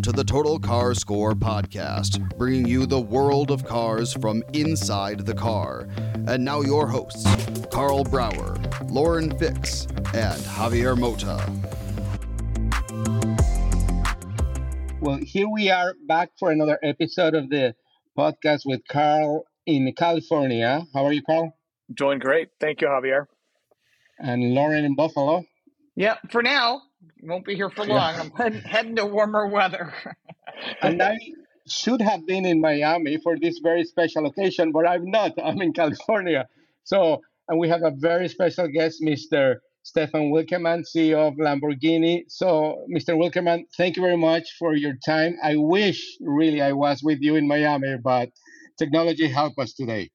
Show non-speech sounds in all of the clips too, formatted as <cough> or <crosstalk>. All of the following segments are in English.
Welcome to the Total Car Score podcast, bringing you the world of cars from inside the car. And now, your hosts, Carl Brauer, Lauren Fix, and Javier Mota. Well, here we are back for another episode of the podcast with Carl in California. How are you, Carl? Doing great. Thank you, Javier. And Lauren in Buffalo. Yeah, for now. Won't be here for long. I'm heading, heading to warmer weather. <laughs> and I should have been in Miami for this very special occasion, but I'm not. I'm in California. So, and we have a very special guest, Mr. Stephan Winkelmann, CEO of Lamborghini. So, Mr. Winkelmann, thank you very much for your time. I wish really I was with you in Miami, but technology helped us today.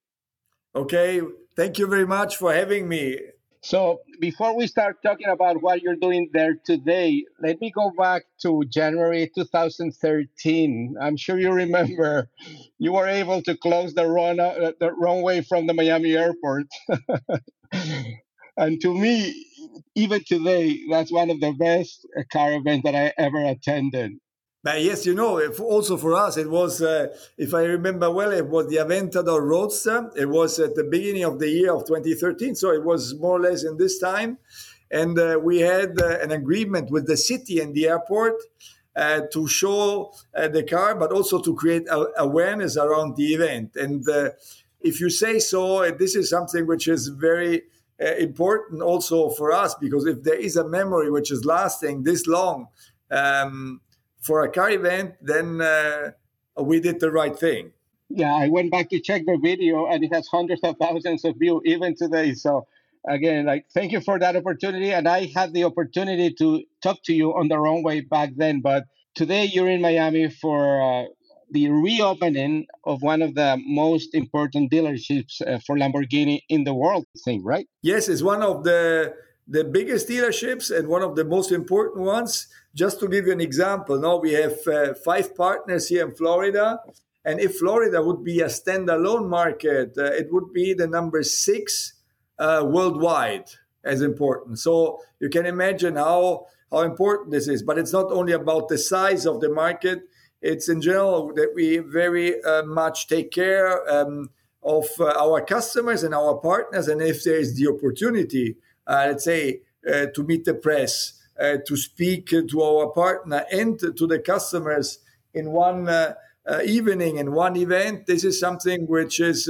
Okay, thank you very much for having me. So, before we start talking about what you're doing there today, let me go back to January 2013. I'm sure you remember you were able to close the, run, uh, the runway from the Miami airport. <laughs> and to me, even today, that's one of the best car events that I ever attended. But yes, you know, also for us, it was, uh, if I remember well, it was the Aventador Roadster. It was at the beginning of the year of 2013, so it was more or less in this time. And uh, we had uh, an agreement with the city and the airport uh, to show uh, the car, but also to create awareness around the event. And uh, if you say so, this is something which is very important also for us, because if there is a memory which is lasting this long, um, for a car event, then uh, we did the right thing. Yeah, I went back to check the video, and it has hundreds of thousands of views even today. So again, like thank you for that opportunity. And I had the opportunity to talk to you on the wrong way back then, but today you're in Miami for. Uh, the reopening of one of the most important dealerships uh, for Lamborghini in the world, thing, right? Yes, it's one of the the biggest dealerships and one of the most important ones. Just to give you an example, now we have uh, five partners here in Florida. And if Florida would be a standalone market, uh, it would be the number six uh, worldwide as important. So you can imagine how, how important this is. But it's not only about the size of the market, it's in general that we very uh, much take care um, of uh, our customers and our partners. And if there is the opportunity, uh, let's say, to meet the press, uh, to speak to our partner and to the customers in one uh, uh, evening in one event. This is something which is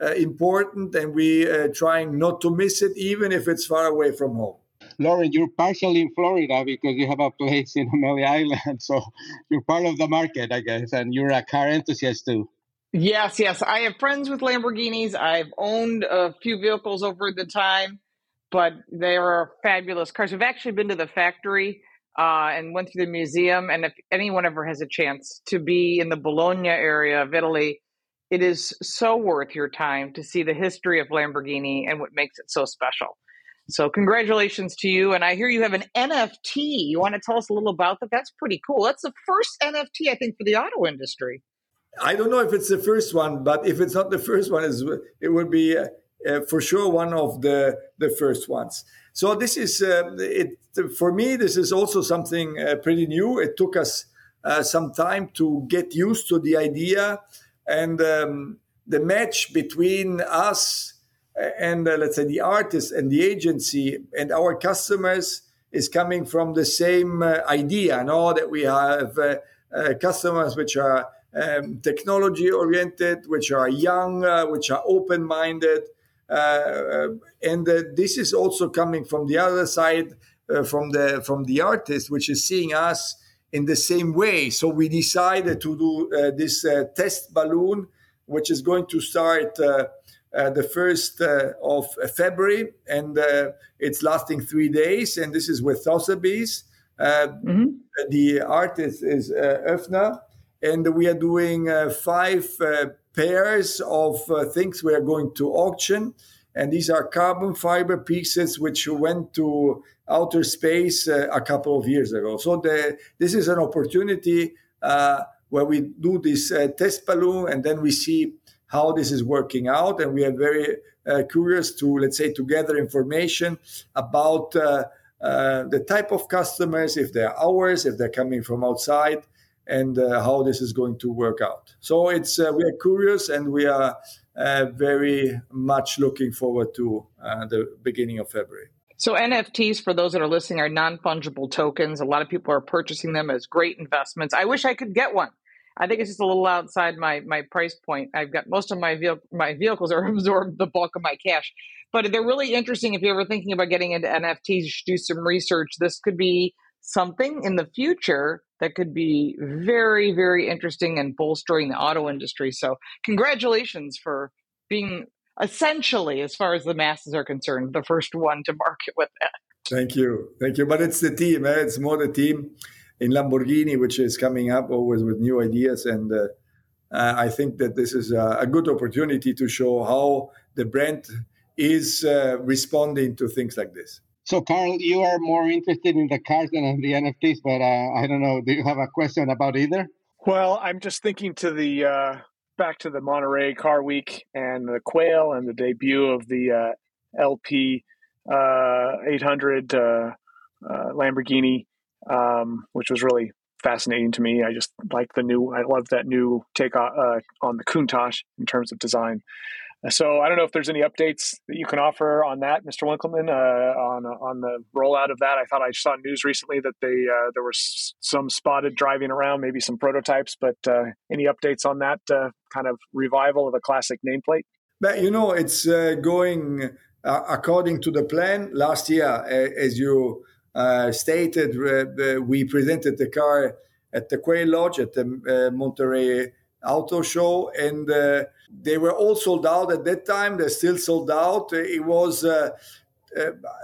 important, and we are trying not to miss it, even if it's far away from home. Lauren, you're partially in Florida because you have a place in Amelia Island. So you're part of the market, I guess, and you're a car enthusiast too. Yes, yes. I have friends with Lamborghinis. I've owned a few vehicles over the time but they are fabulous cars. We've actually been to the factory uh, and went through the museum. And if anyone ever has a chance to be in the Bologna area of Italy, it is so worth your time to see the history of Lamborghini and what makes it so special. So, congratulations to you. And I hear you have an NFT. You want to tell us a little about that? That's pretty cool. That's the first NFT, I think, for the auto industry. I don't know if it's the first one, but if it's not the first one, it would be uh, uh, for sure one of the the first ones. So this is uh, it for me. This is also something uh, pretty new. It took us uh, some time to get used to the idea and um, the match between us and uh, let's say the artist and the agency and our customers is coming from the same uh, idea. Know that we have customers which are um, technology oriented, which are young, which are open minded uh, and uh, this is also coming from the other side, uh, from the from the artist, which is seeing us in the same way. So we decided to do this test balloon, which is going to start. Uh, the first uh, of February, and uh, it's lasting three days. And this is with Sotheby's. Mm-hmm. The artist is Öfner, and we are doing five pairs of uh, things we are going to auction. And these are carbon fiber pieces which went to outer space uh, a couple of years ago. So the, this is an opportunity uh, where we do this uh, test balloon and then we see how this is working out. And we are very uh, curious to, let's say, to gather information about uh, the type of customers, if they're ours, if they're coming from outside, and uh, how this is going to work out. So it's uh, we are curious and we are uh, very much looking forward to uh, the beginning of February. So NFTs, for those that are listening, are non-fungible tokens. A lot of people are purchasing them as great investments. I wish I could get one. I think it's just a little outside my my price point. I've got most of my vehicle my vehicles are <laughs> absorb the bulk of my cash, but they're really interesting. If you're ever thinking about getting into NFTs, you should do some research. This could be something in the future that could be very very interesting and bolstering the auto industry. So congratulations for being essentially, as far as the masses are concerned, the first one to market with that. Thank you, thank you. But it's the team. Eh? It's more the team in Lamborghini, which is coming up always with new ideas. And uh, uh, I think that this is a, a, good opportunity to show how the brand is uh, responding to things like this. So, Carl, you are more interested in the cars than in the NFTs, but uh, I don't know. Do you have a question about either? Well, I'm just thinking to the uh, back to the Monterey Car Week and the Quail and the debut of the uh, LP 800 Lamborghini um, which was really fascinating to me. I just like the new, I love that new take on, uh, on the Countach in terms of design. So I don't know if there's any updates that you can offer on that, Mr. Winkelmann, uh, on on the rollout of that. I thought I saw news recently that they uh, there was some spotted driving around, maybe some prototypes, but uh, any updates on that uh, kind of revival of a classic nameplate? But you know, it's uh, going according to the plan. Last year, as you uh, stated, uh, we presented the car at the Quail Lodge at the uh, Monterey Auto Show, and they were all sold out at that time. They're still sold out. It was a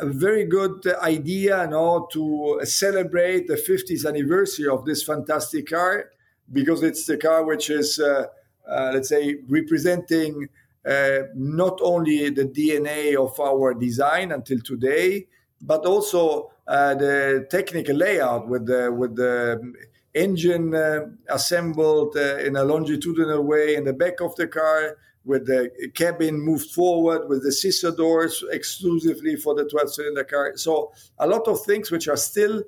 very good idea you know, to celebrate the 50th anniversary of this fantastic car because it's the car which is, uh, uh, let's say, representing uh, not only the DNA of our design until today, but also uh, the technical layout with the with the engine uh, assembled uh, in a longitudinal way in the back of the car, with the cabin moved forward, with the scissor doors exclusively for the 12 cylinder car. So, a lot of things which are still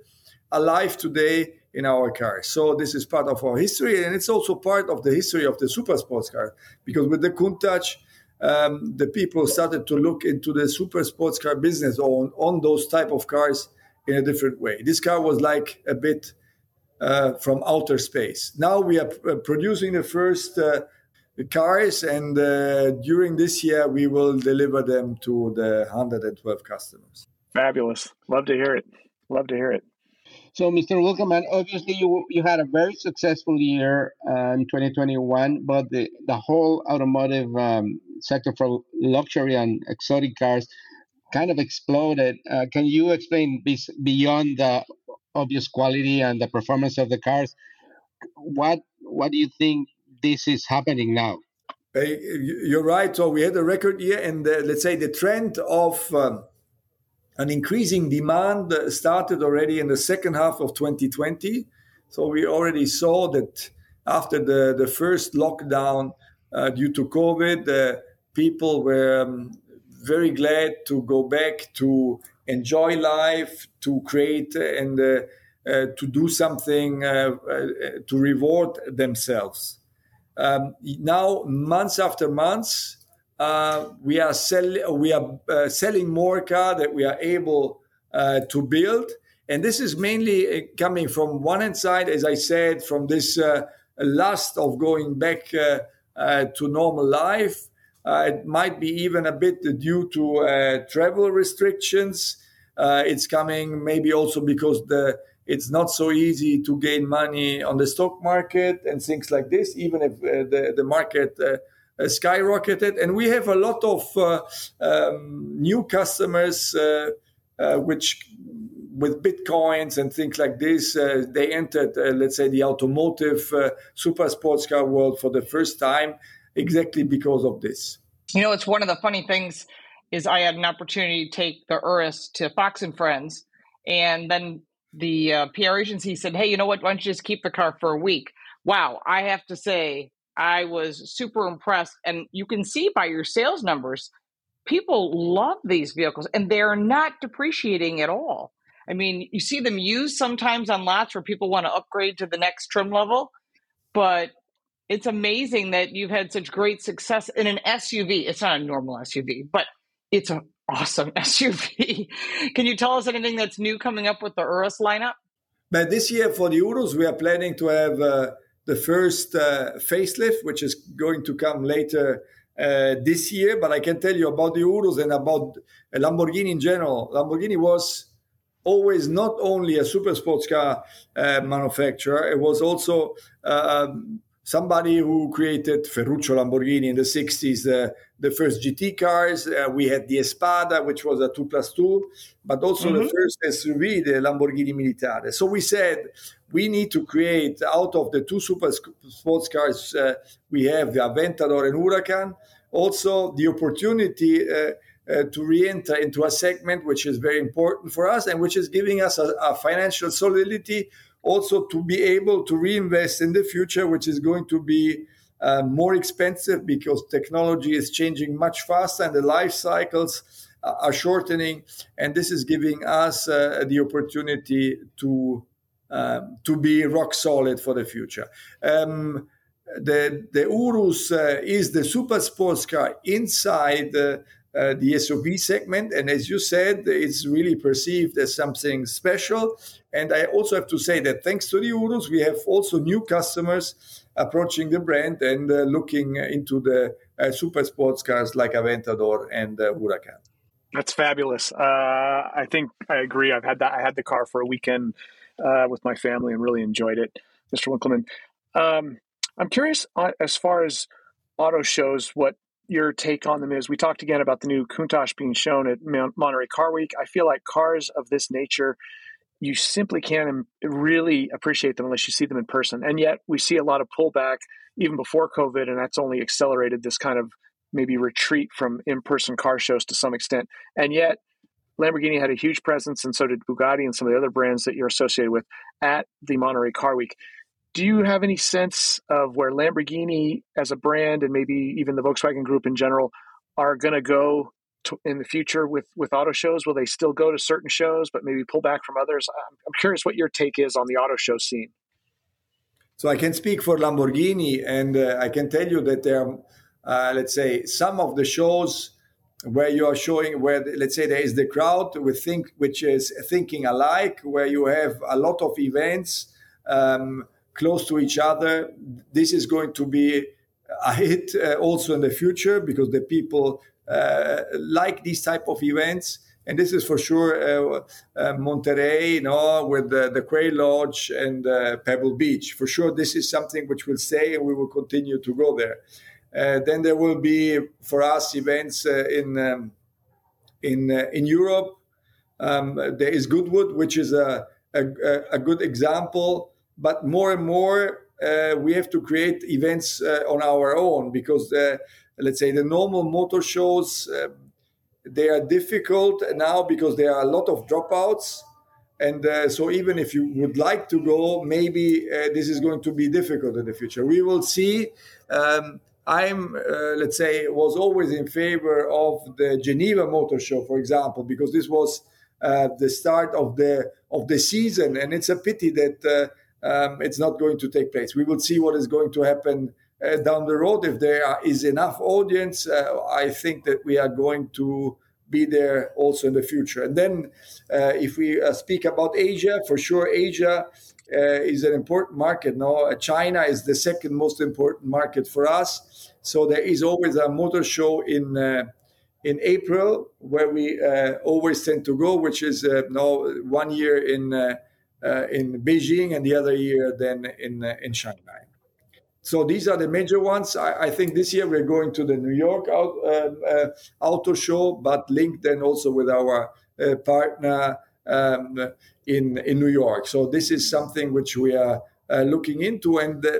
alive today in our cars. So, this is part of our history, and it's also part of the history of the super sports car because with the Countach, um, the people started to look into the super sports car business on, on those type of cars in a different way. This car was like a bit uh, from outer space. Now we are p- uh, producing the first uh, cars, and uh, during this year we will deliver them to the 112 customers. Fabulous! Love to hear it. Love to hear it. So, Mr. Winkelmann, obviously you you had a very successful year uh, in 2021, but the, the whole automotive um, sector for luxury and exotic cars kind of exploded. Uh, can you explain beyond the obvious quality and the performance of the cars? What what do you think this is happening now? You're right. So we had a record year, and let's say the trend of um, an increasing demand started already in the second half of 2020. So we already saw that after the, the first lockdown uh, due to COVID, uh, people were um, very glad to go back to enjoy life, to create and uh, uh, to do something uh, uh to reward themselves. Um, now, months after months, uh, we are selling we are uh, selling more car that we are able to build, and this is mainly coming from one hand side, as I said, from this lust of going back to normal life uh, it might be even a bit due to uh, travel restrictions. Uh, it's coming maybe also because the it's not so easy to gain money on the stock market and things like this, even if uh, the, the market uh, uh, skyrocketed. And we have a lot of um, new customers, which with bitcoins and things like this, they entered, let's say, the automotive super sports car world for the first time exactly because of this. You know, it's one of the funny things is I had an opportunity to take the Urus to Fox and Friends, and then the uh, PR agency said, "Hey, you know what? Why don't you just keep the car for a week?" Wow, I have to say, I was super impressed, and you can see by your sales numbers, people love these vehicles, and they're not depreciating at all. I mean, you see them used sometimes on lots where people want to upgrade to the next trim level, but it's amazing that you've had such great success in an SUV. It's not a normal SUV, but it's an awesome <laughs> SUV. Can you tell us anything that's new coming up with the Urus lineup? But this year for the Urus, we are planning to have uh, the first uh, facelift, which is going to come later uh, this year. But I can tell you about the Urus and about Lamborghini in general. Lamborghini was always not only a super sports car uh, manufacturer, it was also uh, um, somebody who created Ferruccio Lamborghini in the 60s, uh, the first GT cars. Uh, we had the Espada, which was a 2 plus 2, but also mm-hmm. the first SUV, the Lamborghini Militare. So we said we need to create out of the two super sports cars uh, we have, the Aventador and Huracan, also the opportunity. Uh, uh, to re-enter into a segment which is very important for us and which is giving us a, a financial solidity also to be able to reinvest in the future, which is going to be uh, more expensive because technology is changing much faster and the life cycles are shortening. And this is giving us uh, the opportunity to um, to be rock solid for the future. Um, the the Urus uh, is the super sports car inside uh, the SUV segment. And as you said, it's really perceived as something special. And I also have to say that thanks to the Urus, we have also new customers approaching the brand and uh, looking into the uh, super sports cars like Aventador and uh, Huracan. That's fabulous. Uh, I think I agree. I've had that. I had the car for a weekend uh, with my family and really enjoyed it, Mr. Winkelmann. Um, I'm curious as far as auto shows, what your take on them is. We talked again about the new Countach being shown at Monterey Car Week. I feel like cars of this nature, you simply can't really appreciate them unless you see them in person. And yet we see a lot of pullback even before COVID, and that's only accelerated this kind of maybe retreat from in person car shows to some extent. And yet, Lamborghini had a huge presence, and so did Bugatti and some of the other brands that you're associated with at the Monterey Car Week do you have any sense of where Lamborghini as a brand and maybe even the Volkswagen Group in general are going to go in the future with with auto shows? Will they still go to certain shows, but maybe pull back from others? I'm, I'm curious what your take is on the auto show scene. So I can speak for Lamborghini, and uh, I can tell you that there are, uh, let's say, some of the shows where you are showing where let's say there is the crowd with think which is thinking alike, where you have a lot of events. Um, close to each other. This is going to be a hit uh, also in the future because the people uh, like these type of events. And this is for sure uh, uh Monterey, you know, with the, the Quail Lodge and uh, Pebble Beach. For sure, this is something which will stay and we will continue to go there. Uh, then there will be for us events in um, in in Europe. Um, there is Goodwood, which is a, a, a good example but more and more uh, we have to create events uh, on our own because uh, let's say the normal motor shows uh, they are difficult now because there are a lot of dropouts. And uh, so even if you would like to go maybe uh, this is going to be difficult in the future. We will see. Um, i'm let's say was always in favor of the geneva motor show for example because this was the start of the of the season. And it's a pity that um, it's not going to take place. We will see what is going to happen uh, down the road. If there is enough audience, uh, I think that we are going to be there also in the future. And then, uh, if we uh, speak about Asia, for sure, Asia uh, is an important market. No, uh, China is the second most important market for us. So there is always a motor show in in April where we always tend to go, which is now one year in in Beijing and the other year then in uh, in Shanghai. So these are the major ones. I, I, think this year we're going to the New York out, um, uh, auto show, but linked then also with our uh, partner um, in in New York. So this is something which we are uh, looking into, and uh,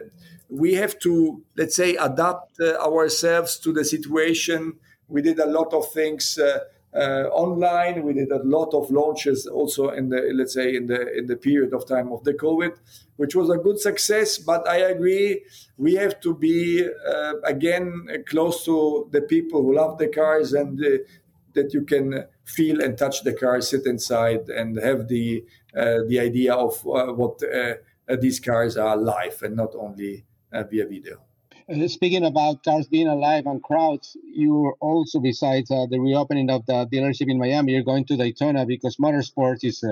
we have to let's say adapt ourselves to the situation. We did a lot of things uh, online. We did a lot of launches also in the let's say in the in the period of time of the COVID, which was a good success. But I agree, we have to be uh, again close to the people who love the cars and uh, that you can feel and touch the car, sit inside, and have the uh, the idea of uh, what uh, these cars are live and not only via video. Speaking about cars being alive and crowds, you also, besides the reopening of the dealership in Miami, you're going to Daytona because motorsports is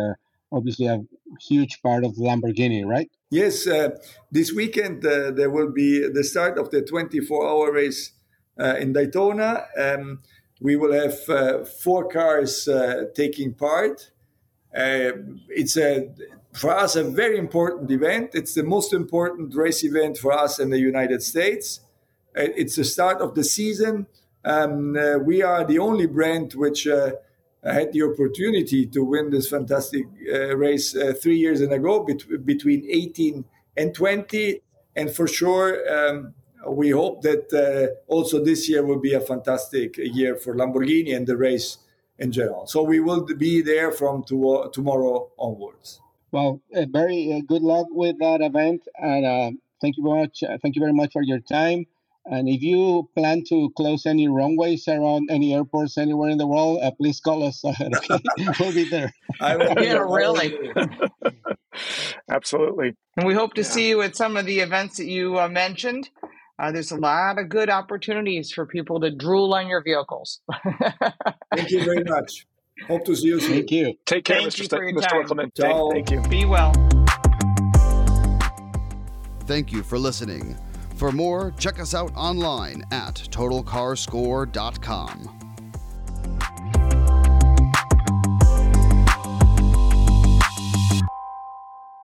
obviously a huge part of Lamborghini, right? Yes, uh, this weekend uh, there will be the start of the 24 hour race uh, in Daytona. Um, we will have uh, four cars uh, taking part. Uh, it's a for us a very important event. It's the most important race event for us in the United States. it's the start of the season. Um, we are the only brand which had the opportunity to win this fantastic uh, race uh, three years in a row bet- between 18 and 20. And for sure, um, we hope that uh, also this year will be a fantastic year for Lamborghini and the race in general. So we will be there from to- tomorrow onwards. Well, uh, very uh, good luck with that event, and uh, thank you very much. thank you very much for your time. And if you plan to close any runways around any airports anywhere in the world, uh, please call us. <laughs> Okay? <laughs> we'll be there. I will. yeah, really. Absolutely. And we hope to yeah. see you at some of the events that you uh, mentioned. Uh, there's a lot of good opportunities for people to drool on your vehicles. <laughs> Thank you very much. Hope to see you soon. Thank you. Take care, Thank Mr. St- Mr. Winkelmann. Thank you. Be well. Thank you for listening. For more, check us out online at totalcarscore.com.